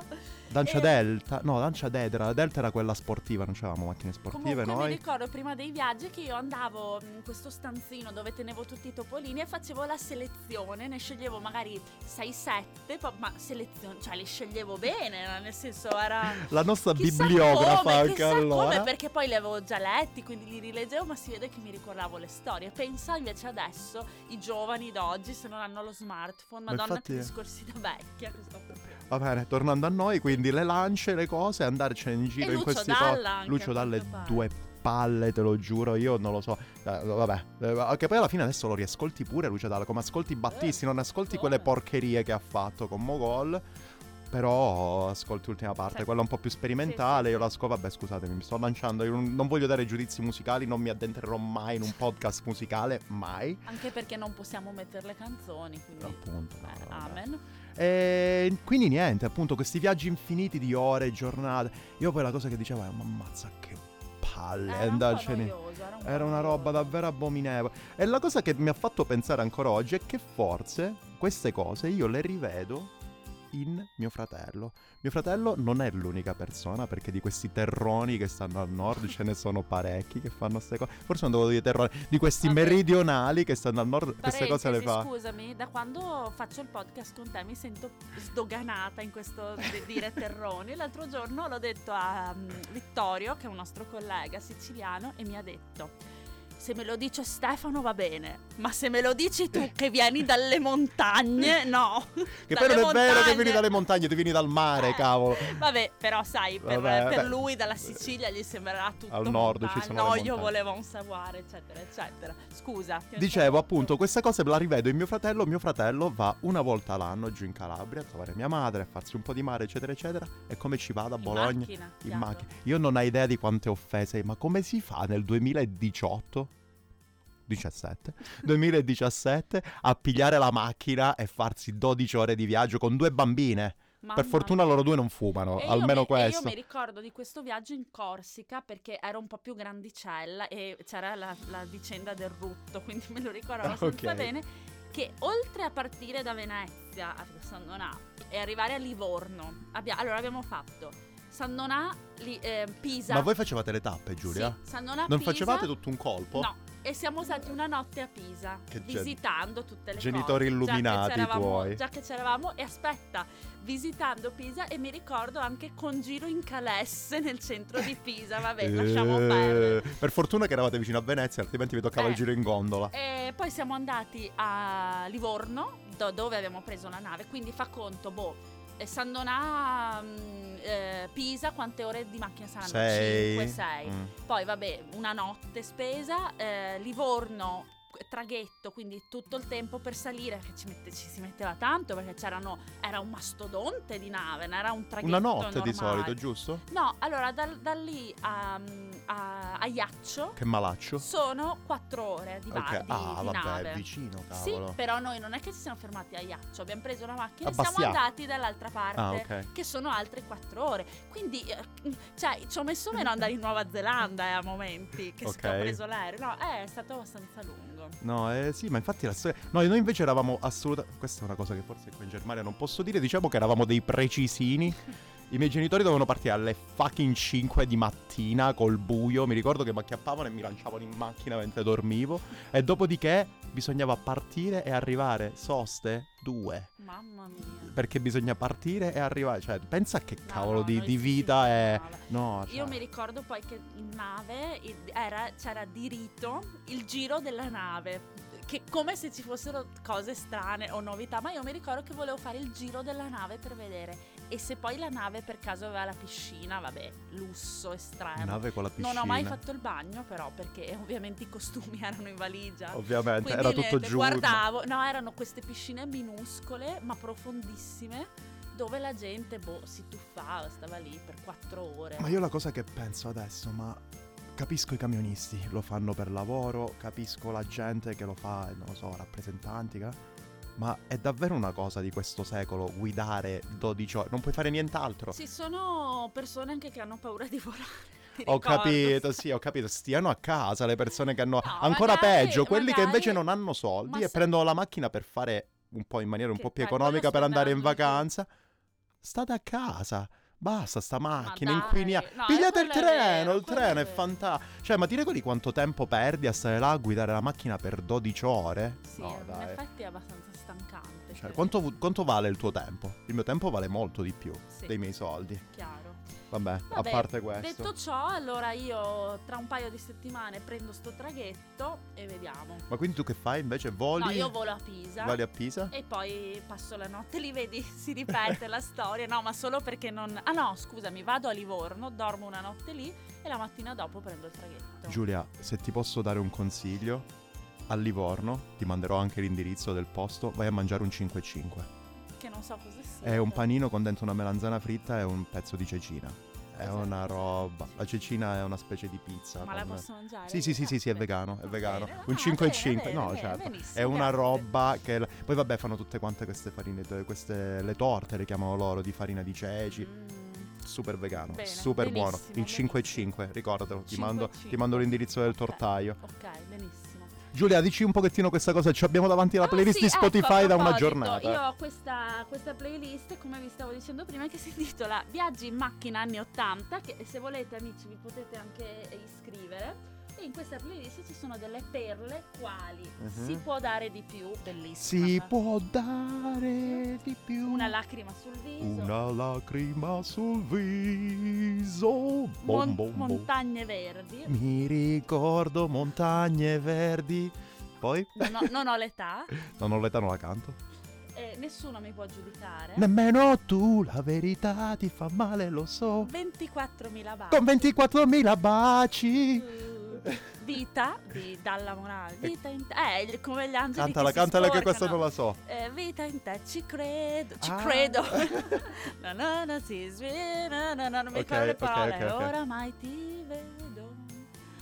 Dancia E- Delta, no, Dancia Dedra, la Delta era quella sportiva, non c'avevamo macchine sportive Comunque noi. mi ricordo prima dei viaggi che io andavo in questo stanzino dove tenevo tutti i topolini e facevo la selezione, ne sceglievo magari 6-7, po- ma selezione, cioè li sceglievo bene, nel senso era... <laughs> La nostra Chissà bibliografa come, anche allora. come, perché poi li avevo già letti, quindi li rileggevo, ma si vede che mi ricordavo le storie. Pensa invece adesso i giovani d'oggi se non hanno lo smartphone, Ma madonna infatti- che discorsi da vecchia. che sto proprio- Va bene, tornando a noi, quindi le lance, le cose, andarcene in giro E in Lucio questi anche, Lucio dalle due palle, te lo giuro, io non lo so. Eh, vabbè, eh, che poi alla fine adesso lo riascolti pure Lucio Dalla, come ascolti Battisti, non ascolti quelle come? porcherie che ha fatto con Mogol. Però ascolti l'ultima parte, Sì. quella un po' più sperimentale. Sì, sì, Io l'ascolto, vabbè, scusatemi, mi sto lanciando. Io non, non voglio dare giudizi musicali, non mi addentrerò mai in un podcast musicale, mai. Anche perché non possiamo mettere le canzoni, quindi... Appunto. no, vabbè. amen. E quindi niente, appunto, questi viaggi infiniti di ore, giornate. Io poi la cosa che dicevo è, ma ammazza che palle Era un andarcene. noioso, era un Era una roba davvero abominevole. E la cosa che mi ha fatto pensare ancora oggi è che forse queste cose io le rivedo in mio fratello. Mio fratello non è l'unica persona perché di questi terroni che stanno al nord ce ne sono parecchi che fanno queste cose. Forse non devo dire terroni, di questi Vabbè. meridionali che stanno al nord queste cose le Parentesi, fa. Scusami, da quando faccio il podcast con te mi sento sdoganata in questo di- <laughs> dire terroni. L'altro giorno l'ho detto a mm, Vittorio, che è un nostro collega siciliano, e mi ha detto: Se me lo dice Stefano va bene, ma se me lo dici tu che vieni dalle montagne, no. <laughs> Che poi non è vero che vieni dalle montagne, tu vieni dal mare, Eh. cavolo. Vabbè, però sai, per, Vabbè, per lui dalla Sicilia gli sembrerà tutto Al nord ci montagna. sono le No, io volevo un savoir, eccetera, eccetera. Scusa. ti Dicevo appunto, questa cosa la rivedo in mio fratello. Mio fratello va una volta l'anno giù in Calabria a trovare mia madre, a farsi un po' di mare, eccetera, eccetera. E come ci va da In Bologna? macchina, In chiaro. macchina. Io non ho idea di quante offese, ma come si fa nel 2018? 17 2017 a pigliare la macchina e farsi 12 ore di viaggio con due bambine. Mamma per fortuna loro due non fumano, E almeno mi- questo. Io mi ricordo di questo viaggio in Corsica perché ero un po' più grandicella e c'era la, la vicenda del rutto, quindi me lo ricordo Ah, abbastanza ok. bene. Che oltre a partire da Venezia a San Donà e arrivare a Livorno, abbia- allora abbiamo fatto San Donà, Li- eh, Pisa. Ma voi facevate le tappe, Giulia? Sì, San Donà, non Pisa. facevate tutto un colpo? No, e siamo stati una notte a Pisa, Che visitando tutte le genitori cose. illuminati già tuoi. Già che c'eravamo, e aspetta, visitando Pisa e mi ricordo anche con giro in calesse nel centro di Pisa, vabbè, lasciamo Eh, perdere. Per fortuna che eravate vicino a Venezia, altrimenti vi toccava Eh. il giro in gondola. E poi siamo andati a Livorno, do- dove abbiamo preso la nave, quindi fa conto, boh, San Donà, mm, eh, Pisa, quante ore di macchina saranno? Sei. 5, 6. Mm. Poi vabbè, una notte spesa, eh, Livorno, traghetto, quindi tutto il tempo per salire, che ci, mette- ci si metteva tanto perché c'erano, era un mastodonte di nave, era un traghetto Una notte di normale. solito, giusto? No, allora da, da lì a, a, a Iaccio Che malaccio. sono quattro ore di, va- Ok, di- ah, di vabbè, nave. vicino, Sì, cavolo. però noi non è che ci siamo fermati a Iaccio, abbiamo preso la macchina e siamo andati dall'altra parte Ah, ok. che sono altre quattro ore. Quindi, eh, cioè, ci ho messo meno ad andare in Nuova Zelanda eh, a momenti che Ok. ho preso l'aereo. No, eh, è stato abbastanza lungo. No, eh, sì, ma infatti la storia... No, noi invece eravamo assolutamente... Questa è una cosa che forse qui in Germania non posso dire. Diciamo che eravamo dei precisini. I miei genitori dovevano partire alle fucking 5 di mattina col buio. Mi ricordo che mi acchiappavano e mi lanciavano in macchina mentre dormivo. E dopodiché bisognava partire e arrivare. Soste? Due. Mamma mia. Perché bisogna partire e arrivare. Cioè, pensa che No, cavolo no, di, di vita è. no, No, Io cioè, mi ricordo poi che in nave il- era- c'era di rito il giro della nave. Che come se ci fossero cose strane o novità, ma io mi ricordo che volevo fare il giro della nave per vedere. E se poi la nave per caso aveva la piscina, vabbè, lusso estremo. Nave con la piscina. Non ho mai fatto il bagno, però, perché <laughs> ovviamente i costumi erano in valigia. Ovviamente, Quindi era tutto niente, giù. guardavo, no, erano queste piscine minuscole ma profondissime dove la gente boh, si tuffava, stava lì per quattro ore. Ma io la cosa che penso adesso, ma capisco i camionisti, lo fanno per lavoro, capisco la gente che lo fa, non lo so, rappresentanti, ma è davvero una cosa di questo secolo guidare 12 ore, non puoi fare nient'altro. Ci sono persone anche che hanno paura di volare. <laughs> Ho capito, sì, ho capito. Stiano a casa le persone che hanno. No, ancora magari- peggio, quelli che magari- invece non hanno soldi ma e se- prendono la macchina per fare un po' in maniera un Che po' più economica per andare in vacanza. State a casa. Basta sta macchina, dai, inquinia. no, Pigliate il treno, vero, il treno è è fantastico. Cioè, ma ti ricordi quanto tempo perdi a stare là a guidare la macchina per 12 ore? Sì, no, in dai. effetti è abbastanza. Cioè, quanto, quanto vale il tuo tempo? Il mio tempo vale molto di più Sì. dei miei soldi. Chiaro. Vabbè, Vabbè, a parte questo. Detto ciò, allora io tra un paio di settimane prendo sto traghetto e vediamo. Ma quindi tu che fai invece? Voli? No, io volo a Pisa. Voli a Pisa? E poi passo la notte lì, vedi, si ripete la <laughs> storia. No, ma solo perché non. Ah no, scusami, vado a Livorno, dormo una notte lì e la mattina dopo prendo il traghetto. Giulia, se ti posso dare un consiglio, a Livorno ti manderò anche l'indirizzo del posto, vai a mangiare un 5-5. Che non so cosa sia. È un panino con dentro una melanzana fritta e un pezzo di cecina. È Cos'è? una roba. La cecina è una specie di pizza. Ma la con- posso mangiare? Sì, sì, sì, sì, sì, è vegano, è vegano. bene. Un Ah, 5 e bene, 5. bene, No, bene, certo. benissimo, È una roba che poi vabbè, fanno tutte quante queste farine, queste le torte le chiamano loro di farina di ceci. Mm, Super vegano, Bene, super buono. Il 5 e benissimo. 5, ricordatelo, ti 5 mando, ti 5. mando l'indirizzo del tortaio. Ok, benissimo. Giulia, dici un pochettino questa cosa, ci abbiamo davanti la Ah, playlist sì, di Spotify ecco, da una giornata. Io ho questa, questa playlist, come vi stavo dicendo prima, che <laughs> si intitola Viaggi in macchina anni 80, che se volete amici vi potete anche iscrivere. E in questa playlist ci sono delle perle quali Mhm. si può dare di più, bellissima. Si può dare di più. Una lacrima sul viso. Una lacrima sul viso. Bom, Mon- bom, bom. montagne verdi. Mi ricordo montagne verdi. Poi? Non ho, non ho l'età, <laughs> Non ho l'età, non la canto. e nessuno mi può giudicare. Nemmeno tu, la verità ti fa male, lo so. 24.000 baci. Con 24.000 baci. Uh, <laughs> Vita di Dalla Morale. Vita in te. Eh, come gli angeli Cantala, che si cantala che questa non la so. Eh, vita in te, ci credo, ci Ah. credo. no, no, no, si sveglia, no, no, non mi Ok, ricordo le ok, parole. ok, ok. Oramai ti vedo.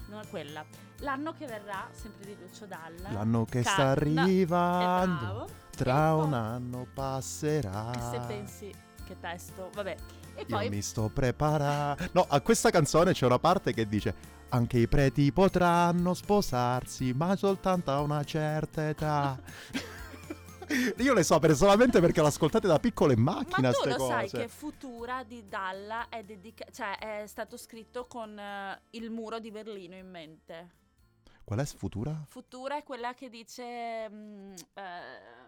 No, quella. L'anno che verrà, sempre di Lucio Dalla. L'anno che Ca- sta no, arrivando. è bravo. Tra E un poi- anno passerà. E se pensi che testo, vabbè. E Io poi mi sto preparando. No, a questa canzone c'è una parte che dice: Anche i preti potranno sposarsi, ma soltanto a una certa età. <laughs> Io le so personalmente perché l'ascoltate da piccolo in macchina. Ma tu lo cose. sai che Futura di Dalla è, dedica- cioè, è stato scritto con eh, il muro di Berlino in mente. Qual è Futura? Futura è quella che dice mm, ehm,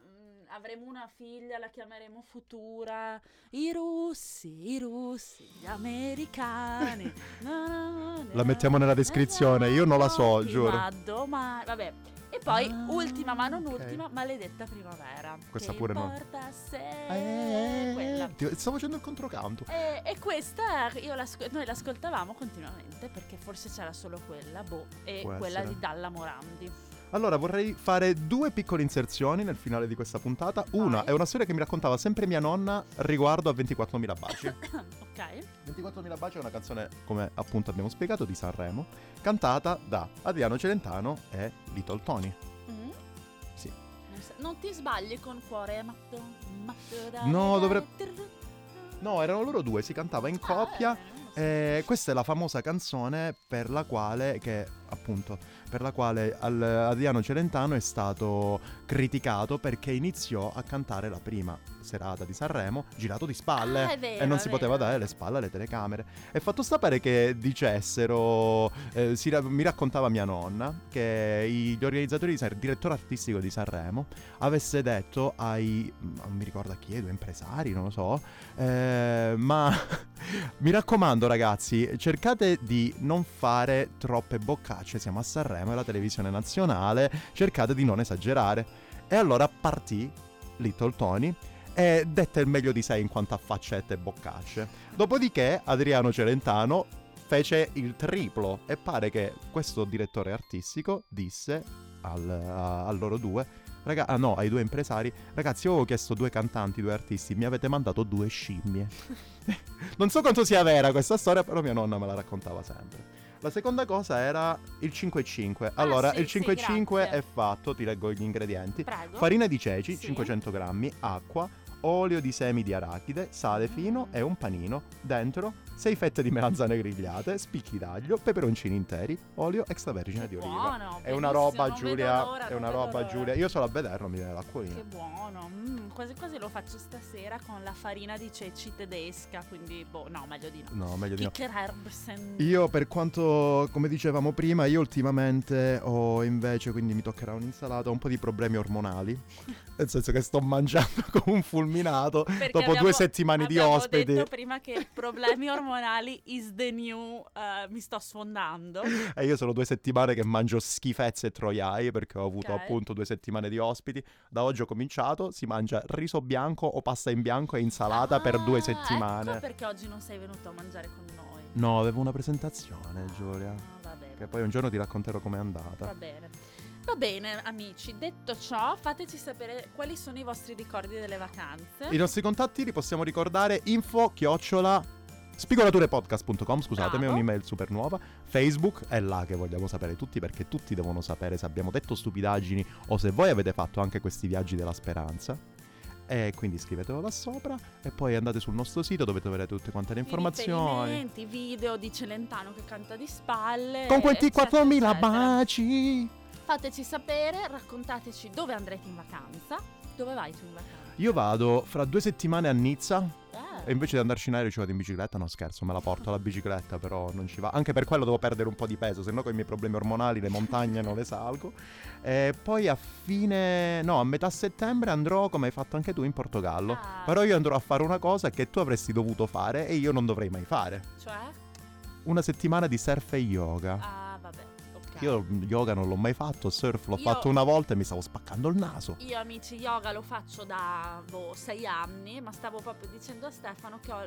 avremo una figlia, la chiameremo Futura. I russi, i russi, gli americani. <laughs> La mettiamo nella descrizione, io non la so, giuro. domani. Vabbè. E poi, Ah, ultima ma non ok. ultima, maledetta primavera. Questa che pure no. importa se Eh, quella. ti- Sto facendo il controcanto. E, e questa io l'asco- noi l'ascoltavamo continuamente perché forse c'era solo quella, boh, e Può quella essere. di Dalla Morandi. Allora, vorrei fare due piccole inserzioni nel finale di questa puntata. Una Vai. è una storia che mi raccontava sempre mia nonna riguardo a 24.000 baci. <coughs> ok? 24.000 baci è una canzone, come appunto abbiamo spiegato, di Sanremo, cantata da Adriano Celentano e Little Tony. Mm. Sì. Non, ti sbagli con cuore matto, matto da No, dovre- trrr. No, erano loro due, si cantava in Ah, coppia. eh, non lo so. E questa è la famosa canzone per la quale, che appunto, per la quale al- Adriano Celentano è stato criticato perché iniziò a cantare la prima serata di Sanremo girato di spalle Ah, vero, e non si poteva vero. dare le spalle alle telecamere. E fatto sta pare che dicessero, eh, si mi raccontava mia nonna, che gli organizzatori, il direttore artistico di Sanremo avesse detto ai, non mi ricordo a chi, due impresari, non lo so, eh, ma <laughs> mi raccomando ragazzi, cercate di non fare troppe boccacce, siamo a Sanremo, è la televisione nazionale, cercate di non esagerare. E allora partì Little Tony e dette il meglio di sé in quanto a faccette e boccacce. Dopodiché Adriano Celentano fece il triplo e pare che questo direttore artistico disse al, a, a loro due, raga- ah no, ai due impresari, ragazzi io avevo chiesto due cantanti, due artisti, mi avete mandato due scimmie. <laughs> non so quanto sia vera questa storia, però mia nonna me la raccontava sempre. La seconda cosa era il 5-5. Allora, Ah, sì, il sì, 5-5 grazie. è fatto, ti leggo gli ingredienti. Prego. Farina di ceci, Sì. 500 grammi, acqua, olio di semi di arachide, sale fino e un panino. Dentro 6 fette di melanzane <laughs> grigliate, spicchi d'aglio, peperoncini interi, olio extravergine di oliva. buono, È una roba Giulia, è una roba. Giulia. Io solo a vederlo mi viene l'acquolina. Che buono, mm, quasi quasi lo faccio stasera con la farina di ceci tedesca, quindi boh, no, meglio di no. No, meglio di no. Io per quanto, come dicevamo prima, io ultimamente ho invece, quindi mi toccherà un'insalata, ho un po' di problemi ormonali. <laughs> Nel senso che sto mangiando <laughs> come un fulminato Perché dopo abbiamo- due settimane di ospiti. detto prima che problemi ormonali is the new, eh, mi sto sfondando. <laughs> E io sono due settimane che mangio schifezze e troiai perché ho avuto Ok. appunto due settimane di ospiti. Da oggi ho cominciato, si mangia riso bianco o pasta in bianco e insalata per due Ah, settimane. Ecco perché oggi non sei venuto a mangiare con noi. No, avevo una presentazione, Giulia. Ah, va. Che poi un giorno ti racconterò com'è Va andata. bene. Va bene, amici. Detto ciò, fateci sapere quali sono i vostri ricordi delle vacanze. I nostri contatti li possiamo ricordare info chiocciola spigolaturepodcast.com, scusatemi, è un'email super nuova. Facebook è là che vogliamo sapere tutti perché tutti devono sapere se abbiamo detto stupidaggini o se voi avete fatto anche questi viaggi della speranza. E quindi scrivetelo là sopra e poi andate sul nostro sito dove troverete tutte quante le I informazioni. riferimenti, video di Celentano che canta di spalle. Con questi eccetera, 4.000 eccetera. baci. Fateci sapere, raccontateci dove andrete in vacanza. Dove vai tu in vacanza? Io vado fra due settimane a Nizza Eh, E invece di andarci in aereo ci vado in bicicletta, no scherzo, me la porto la bicicletta, però non ci va. Anche per quello devo perdere un po' di peso, se no con i miei problemi ormonali le montagne non le salgo. E poi a fine, no, a metà settembre andrò, come hai fatto anche tu, in Portogallo. Ah. Però io andrò a fare una cosa che tu avresti dovuto fare e io non dovrei mai fare. Cioè? Una settimana di surf e yoga. Ah. Io yoga non l'ho mai fatto, surf l'ho Io- fatto una volta e mi stavo spaccando il naso. Io amici yoga lo faccio da boh, sei anni, ma stavo proprio dicendo a Stefano che ho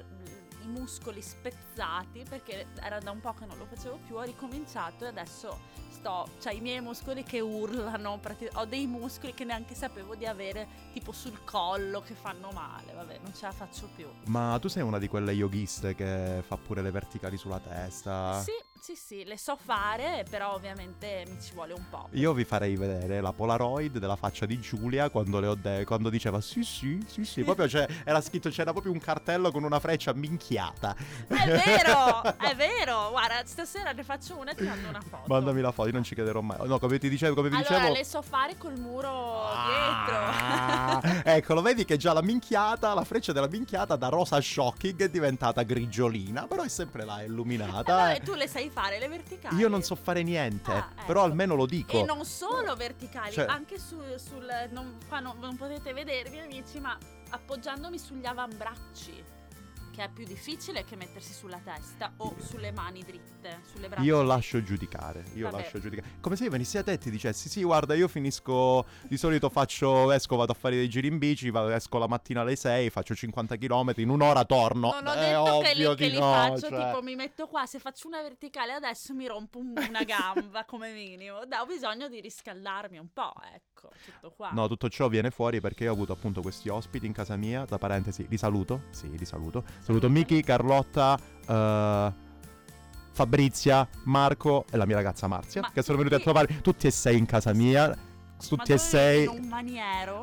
i muscoli spezzati perché era da un po' che non lo facevo più, ho ricominciato e adesso sto, cioè i miei muscoli che urlano, ho dei muscoli che neanche sapevo di avere tipo sul collo che fanno male, vabbè non ce la faccio più. Ma tu sei una di quelle yoghiste che fa pure le verticali sulla testa? Sì, sì, sì, le so fare, però ovviamente mi ci vuole un po'. Io vi farei vedere la Polaroid della faccia di Giulia quando, le ho de- quando diceva sì sì sì sì, proprio c'è- <laughs> era scritto, c'era proprio un cartello con una freccia minchiata. È vero, è <laughs> vero. Guarda, stasera ne faccio una e ti mando una foto. Mandami la foto, io non ci crederò mai. No, come ti dicevo, come vi Allora, dicevo... le so fare col muro Ah, dietro. <laughs> Ecco, lo vedi che già la minchiata, la freccia della minchiata da rosa shocking è diventata grigiolina, però è sempre là, è illuminata. Allora, tu le sai fare le verticali? Io non so fare niente, Ah, ecco. però almeno lo dico. E non solo verticali, Cioè- anche su- sul... Non, qua non, non potete vedermi amici, ma appoggiandomi sugli avambracci. Che è più difficile che mettersi sulla testa o sulle mani dritte, sulle braccia. Io lascio giudicare, io Vabbè. lascio giudicare. Come se io venissi a te e ti dicessi, sì, guarda, io finisco, di solito faccio, esco, vado a fare dei giri in bici, vado- esco la mattina alle 6, faccio 50 km, in un'ora torno. Non ho È detto che li, che li no, faccio, cioè. tipo mi metto qua, se faccio una verticale adesso mi rompo un- una gamba <laughs> come minimo. Da, ho bisogno di riscaldarmi un po', ecco, tutto qua. No, tutto ciò viene fuori perché io ho avuto appunto questi ospiti in casa mia, tra parentesi, li saluto, sì, li saluto. Saluto Miki, Carlotta, eh, Fabrizia, Marco e la mia ragazza Marzia, Ma che sono venuti a tutti- trovare tutti e sei in casa mia. Tutti e sei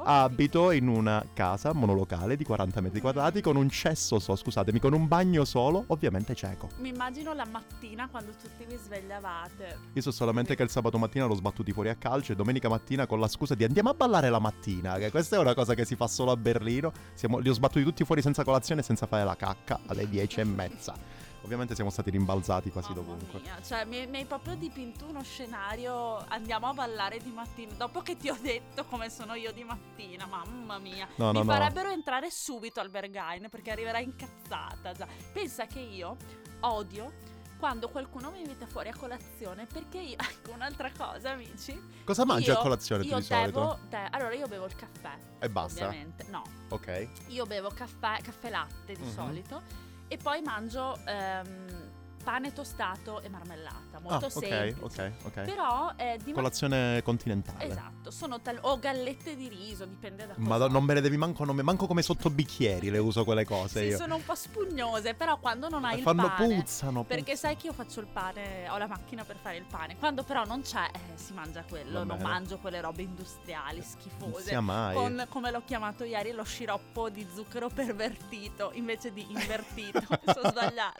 abito in una casa monolocale di 40 metri quadrati con un cesso solo, scusatemi, con un bagno solo, ovviamente cieco. Mi immagino la mattina quando tutti vi svegliavate. Io so solamente che il sabato mattina l'ho sbattuti fuori a calcio e domenica mattina con la scusa di andiamo a ballare la mattina, che questa è una cosa che si fa solo a Berlino. Siamo- li ho sbattuti tutti fuori senza colazione e senza fare la cacca alle 10 e mezza. Ovviamente siamo stati rimbalzati quasi Mamma dovunque. mia, cioè mi, mi hai proprio dipinto uno scenario. Andiamo a ballare di mattina. Dopo che ti ho detto come sono io di mattina, mamma mia. No, no, Mi no. farebbero entrare subito al Berghain perché arriverai incazzata. Già. Pensa che io odio quando qualcuno mi invita fuori a colazione perché io. <laughs> Ecco, un'altra cosa, amici. Cosa mangi a colazione tu io di solito? bevo tè. Allora, io bevo il caffè. E basta? Ovviamente, no. Ok. Io bevo caffè, caffè latte di Mhm. solito e poi mangio ehm, pane tostato e marmellata, molto ah, ok, semplice. ok, ok. Però è di Colazione continentale. Esatto, sono tal- o gallette di riso, dipende da cosa. Ma non me le devi manco, non me- manco come sottobicchieri le uso quelle cose Sì, io. sono un po' spugnose, però quando non hai il Fanno pane puzzano. Perché sai che io faccio il pane, ho la macchina per fare il pane. Quando però non c'è, eh, si mangia quello. Va non bene. mangio quelle robe industriali, Non schifose. sia mai. Con, come l'ho chiamato ieri, lo sciroppo di zucchero pervertito invece di invertito. <laughs> Sono sbagliata.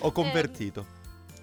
Ho convertito.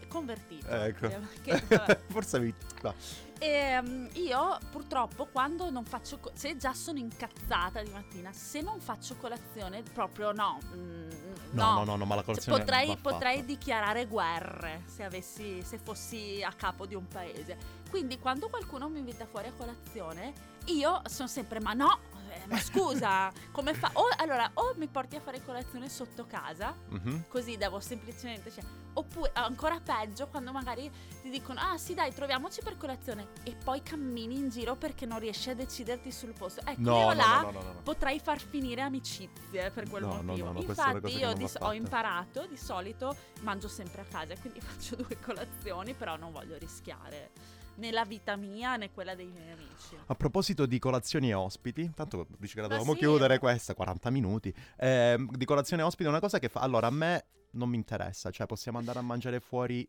Convertito. Ecco. Eh, che-. <laughs> Forse mi... va. Ehm, io purtroppo quando non faccio co- se già sono incazzata di mattina, se non faccio colazione proprio no. mm, No, no, no, no, ma la Cioè, colazione potrei, va fatta. potrei dichiarare guerre se, avessi, se fossi a capo di un paese. Quindi quando qualcuno mi invita fuori a colazione, io sono sempre ma no, eh, ma scusa, come fa? O allora o mi porti a fare colazione sotto casa, Mhm. così devo semplicemente cioè, oppure ancora peggio quando magari ti dicono "Ah, sì, dai, troviamoci per colazione" e poi cammini in giro perché non riesci a deciderti sul posto. Ecco, No, io no, là no, potrei far finire amicizie per quel motivo. Infatti io non di- va ho imparato, di solito mangio sempre a casa, quindi <laughs> faccio due colazioni, però non voglio rischiare né la vita mia né quella dei miei amici. A proposito di colazioni e ospiti, tanto dici che la Ma dovevamo sì. chiudere questa, 40 minuti. Ehm, di colazione e ospiti è una cosa che fa... Allora, a me non mi interessa, cioè possiamo andare a mangiare fuori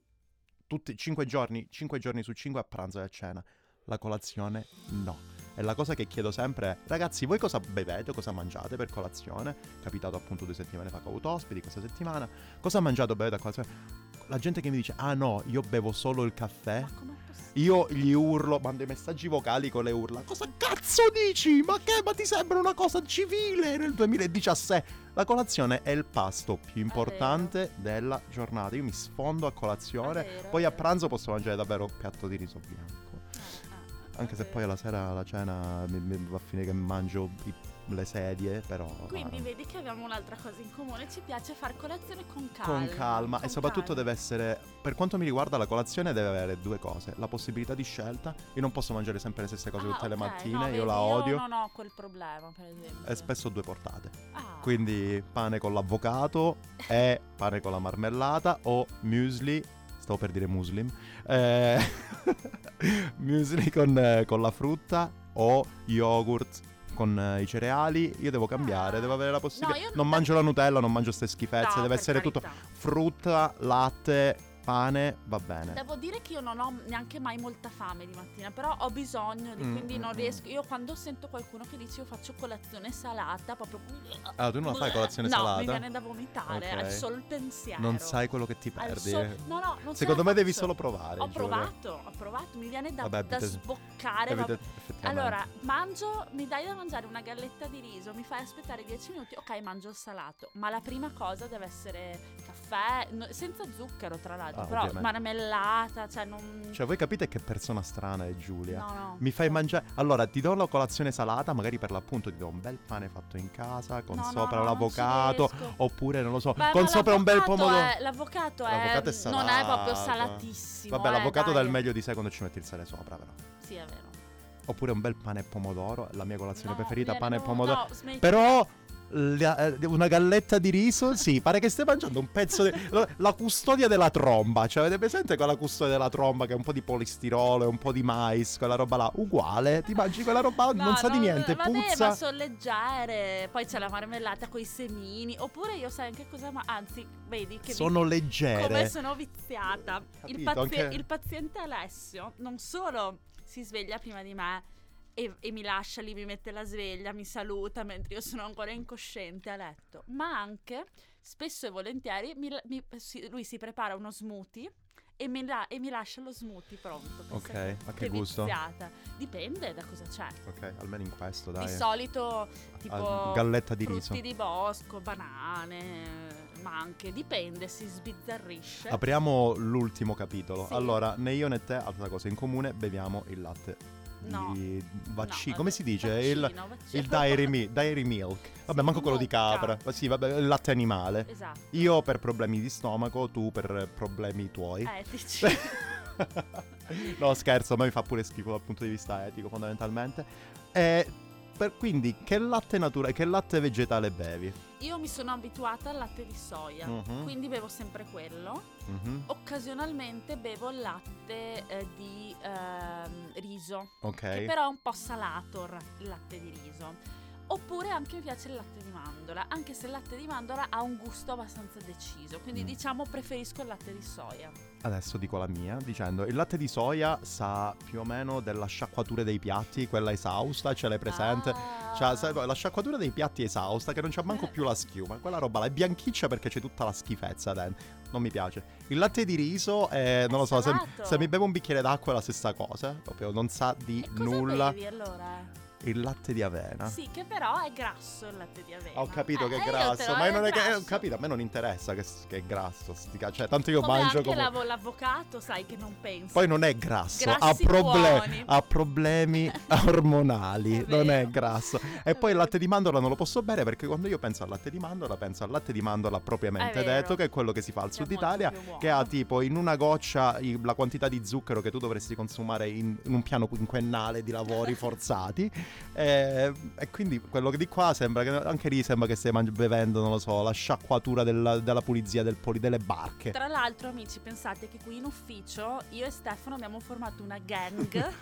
tutti 5 giorni, 5 giorni su 5 a pranzo e a cena. La colazione no. E la cosa che chiedo sempre è, ragazzi, voi cosa bevete cosa mangiate per colazione? Capitato appunto due settimane fa che ho avuto ospiti, questa settimana. Cosa mangiate o bevete a colazione? La gente che mi dice, ah no, io bevo solo il caffè. Io gli urlo, mando i messaggi vocali con le urla. Cosa cazzo dici? Ma che? Ma ti sembra una cosa civile nel 2017? La colazione è il pasto più importante della giornata. Io mi sfondo a colazione, vero, poi a pranzo posso mangiare davvero un piatto di riso bianco. Anche se poi alla sera alla cena mi, mi va a finire che mangio i- le sedie, però... Quindi ah, vedi che abbiamo un'altra cosa in comune, ci piace fare colazione con calma. con calma e con soprattutto calma. deve essere per quanto mi riguarda la colazione deve avere due cose la possibilità di scelta io non posso mangiare sempre le stesse cose Ah, tutte le ok, mattine no, io vedi, la odio Io non ho quel problema, per esempio. e spesso due portate Ah. quindi pane con l'avvocato e <laughs> pane con la marmellata o muesli stavo per dire muslim eh, <laughs> <laughs> muesli con, con la frutta o yogurt con eh, i cereali io devo cambiare devo avere la possibilità No, non non- mangio la nutella non mangio ste schifezze No, deve essere tutto carità. frutta latte pane va bene Devo dire che io non ho neanche mai molta fame di mattina, però ho bisogno di, Mm, quindi mm, non mm. riesco. Io quando sento qualcuno che dice io faccio colazione salata, proprio. Ah, tu non la fai <laughs> colazione no, salata? mi viene da vomitare, Ok. al solo il pensiero. Non sai quello che ti perdi. sol- eh. No, no, non Secondo me devi faccio. solo provare. Ho provato, ho provato, mi viene da, Vabbè, da sboccare. Vabbè. Allora, mangio, mi dai da mangiare una galletta di riso, mi fai aspettare 10 minuti, ok, mangio il salato, ma la prima cosa deve essere caffè, no- senza zucchero tra l'altro, Ah, però ovviamente. marmellata, cioè non... Cioè, voi capite che persona strana è Giulia? no, no. Mi fai mangiare. Allora, ti do la colazione salata, magari per l'appunto ti do un bel pane fatto in casa, con No, sopra no, l'avvocato, oppure non lo so, Beh, con sopra un bel pomodoro. è- l'avvocato, è, L'avvocato è non è proprio salato. salatissimo. Vabbè, eh, l'avvocato dai. dà il meglio di sé quando ci metti il sale sopra, però. Sì, è vero. Oppure un bel pane e pomodoro, la mia colazione No, preferita, pane e pomodoro. no, smetti. Però la- eh, una galletta di riso, sì, pare che stai mangiando un pezzo di... la custodia della tromba, cioè avete presente quella custodia della tromba che è un po' di polistirolo e un po' di mais, quella roba là, uguale, ti mangi quella roba, No, non sa di niente, vabbè, puzza. ma sono leggere. Poi c'è la marmellata con i semini. Oppure io sai anche cosa. Ma anzi, vedi che vi- Sono leggere. come sono viziata. Il, Capito, pazi- anche- il paziente Alessio non solo si sveglia prima di me. E, e mi lascia lì, mi mette la sveglia, mi saluta mentre io sono ancora incosciente a letto. Ma anche, spesso e volentieri, mi- mi- lui si prepara uno smoothie e mi, la- e mi lascia lo smoothie pronto. Ok, che- a che gusto? viziata. Dipende da cosa c'è. Ok, almeno in questo, dai. Di solito tipo Ah, galletta di frutti riso. di bosco, banane, ma anche dipende, si sbizzarrisce. Apriamo l'ultimo capitolo. Sì. Allora, né io né te, altra cosa in comune, beviamo il latte No. di vaccino. No, come si dice? il, vaccino, vaccino. il dairy, mi- dairy milk. Vabbè, Sì, manco quello di capra. Ma Sì, vabbè, il latte animale. Esatto. Io per problemi di stomaco, tu per problemi tuoi. Etici. <laughs> no, scherzo, a me mi fa pure schifo dal punto di vista etico, fondamentalmente. E per- quindi che latte naturale, che latte vegetale bevi? Io mi sono abituata al latte di soia, Mhm. quindi bevo sempre quello. Mhm, Occasionalmente bevo il latte eh, di ehm, riso, Ok. che però è un po' salato il latte di riso. Oppure anche mi piace il latte di mandorla, anche se il latte di mandorla ha un gusto abbastanza deciso, quindi Mm. diciamo preferisco il latte di soia. Adesso dico la mia, dicendo il latte di soia sa più o meno della sciacquatura dei piatti, quella esausta, ce l'hai presente? Ah. Cioè, sai, la sciacquatura dei piatti è esausta, che non c'è manco più la schiuma. Quella roba là è bianchiccia perché c'è tutta la schifezza dentro. Non mi piace. Il latte di riso, è, non È lo so, se, se mi bevo un bicchiere d'acqua è la stessa cosa. Proprio non sa di nulla. bevi allora? Il latte di avena. Sì, che però è grasso il latte di avena. Ho capito Eh, che è eh, grasso, ma è non è che. grasso. Ho capito, a me non interessa che, che è grasso. sti ca- Cioè, tanto io Come mangio anche come. l'avo- l'avvocato, sai che non pensa. Poi non è grasso, ha, proble- ha problemi <laughs> ormonali, È non è grasso. È E poi il latte di mandorla non lo posso bere perché quando io penso al latte di mandorla penso al latte di mandorla propriamente detto, che è quello che si fa al è sud Italia, che ha tipo in una goccia la quantità di zucchero che tu dovresti consumare in, in un piano quinquennale di lavori <laughs> forzati. E, e quindi quello che di qua sembra che anche lì sembra che stai mangi- bevendo, non lo so, la sciacquatura della, della pulizia del poli- delle barche. Tra l'altro, amici, pensate che qui in ufficio io e Stefano abbiamo formato una gang <laughs>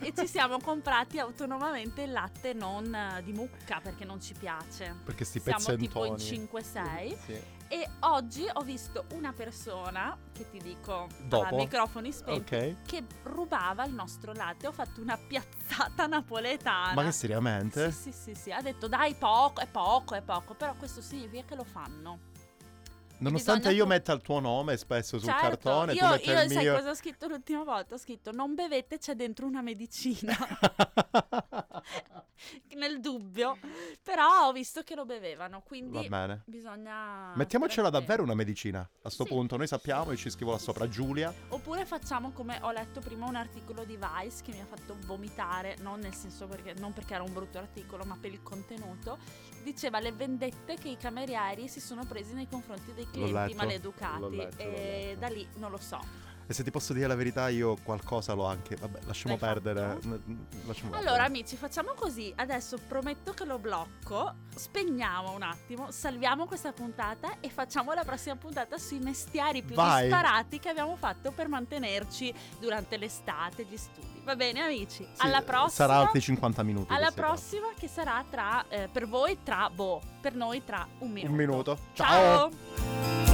e ci siamo comprati autonomamente il latte non eh, di mucca perché non ci piace. Perché sti Siamo pezzentoni. tipo in 5-6 Sì. e oggi ho visto una persona, che ti dico Dopo? a microfoni spenti, Ok. che rubava il nostro latte. Ho fatto una piazzata <laughs> napoletana. Ma che seriamente? Sì, sì, sì, sì, ha detto dai poco, è poco, è poco, però questo significa che lo fanno. Nonostante io metta il tuo nome spesso sul Certo, cartone, io, tu metti io il sai mio. cosa ho scritto l'ultima volta? Ho scritto non bevete, c'è dentro una medicina. <laughs> <laughs> <laughs> Nel dubbio, però ho visto che lo bevevano, quindi Va bene. bisogna... Mettiamocela davvero una medicina. A sto Sì. punto noi sappiamo e ci scrivo là sopra Giulia. Oppure facciamo come ho letto prima un articolo di Vice che mi ha fatto vomitare, non nel senso perché, non perché era un brutto articolo, ma per il contenuto. Diceva le vendette che i camerieri si sono presi nei confronti dei clienti letto, maleducati. l'ho letto, l'ho e letto. da lì non lo so. E se ti posso dire la verità, io qualcosa l'ho anche. Vabbè, lasciamo L'hai perdere. Lasciamo Allora, perdere. amici, facciamo così. Adesso prometto che lo blocco. Spegniamo un attimo, salviamo questa puntata e facciamo la prossima puntata sui mestieri più Vai. disparati che abbiamo fatto per mantenerci durante l'estate, gli studi. Va bene, amici? Sì, alla prossima. Sarà altri 50 minuti. Alla prossima che sarà tra eh, per voi tra boh, per noi tra un minuto. Un minuto. Ciao.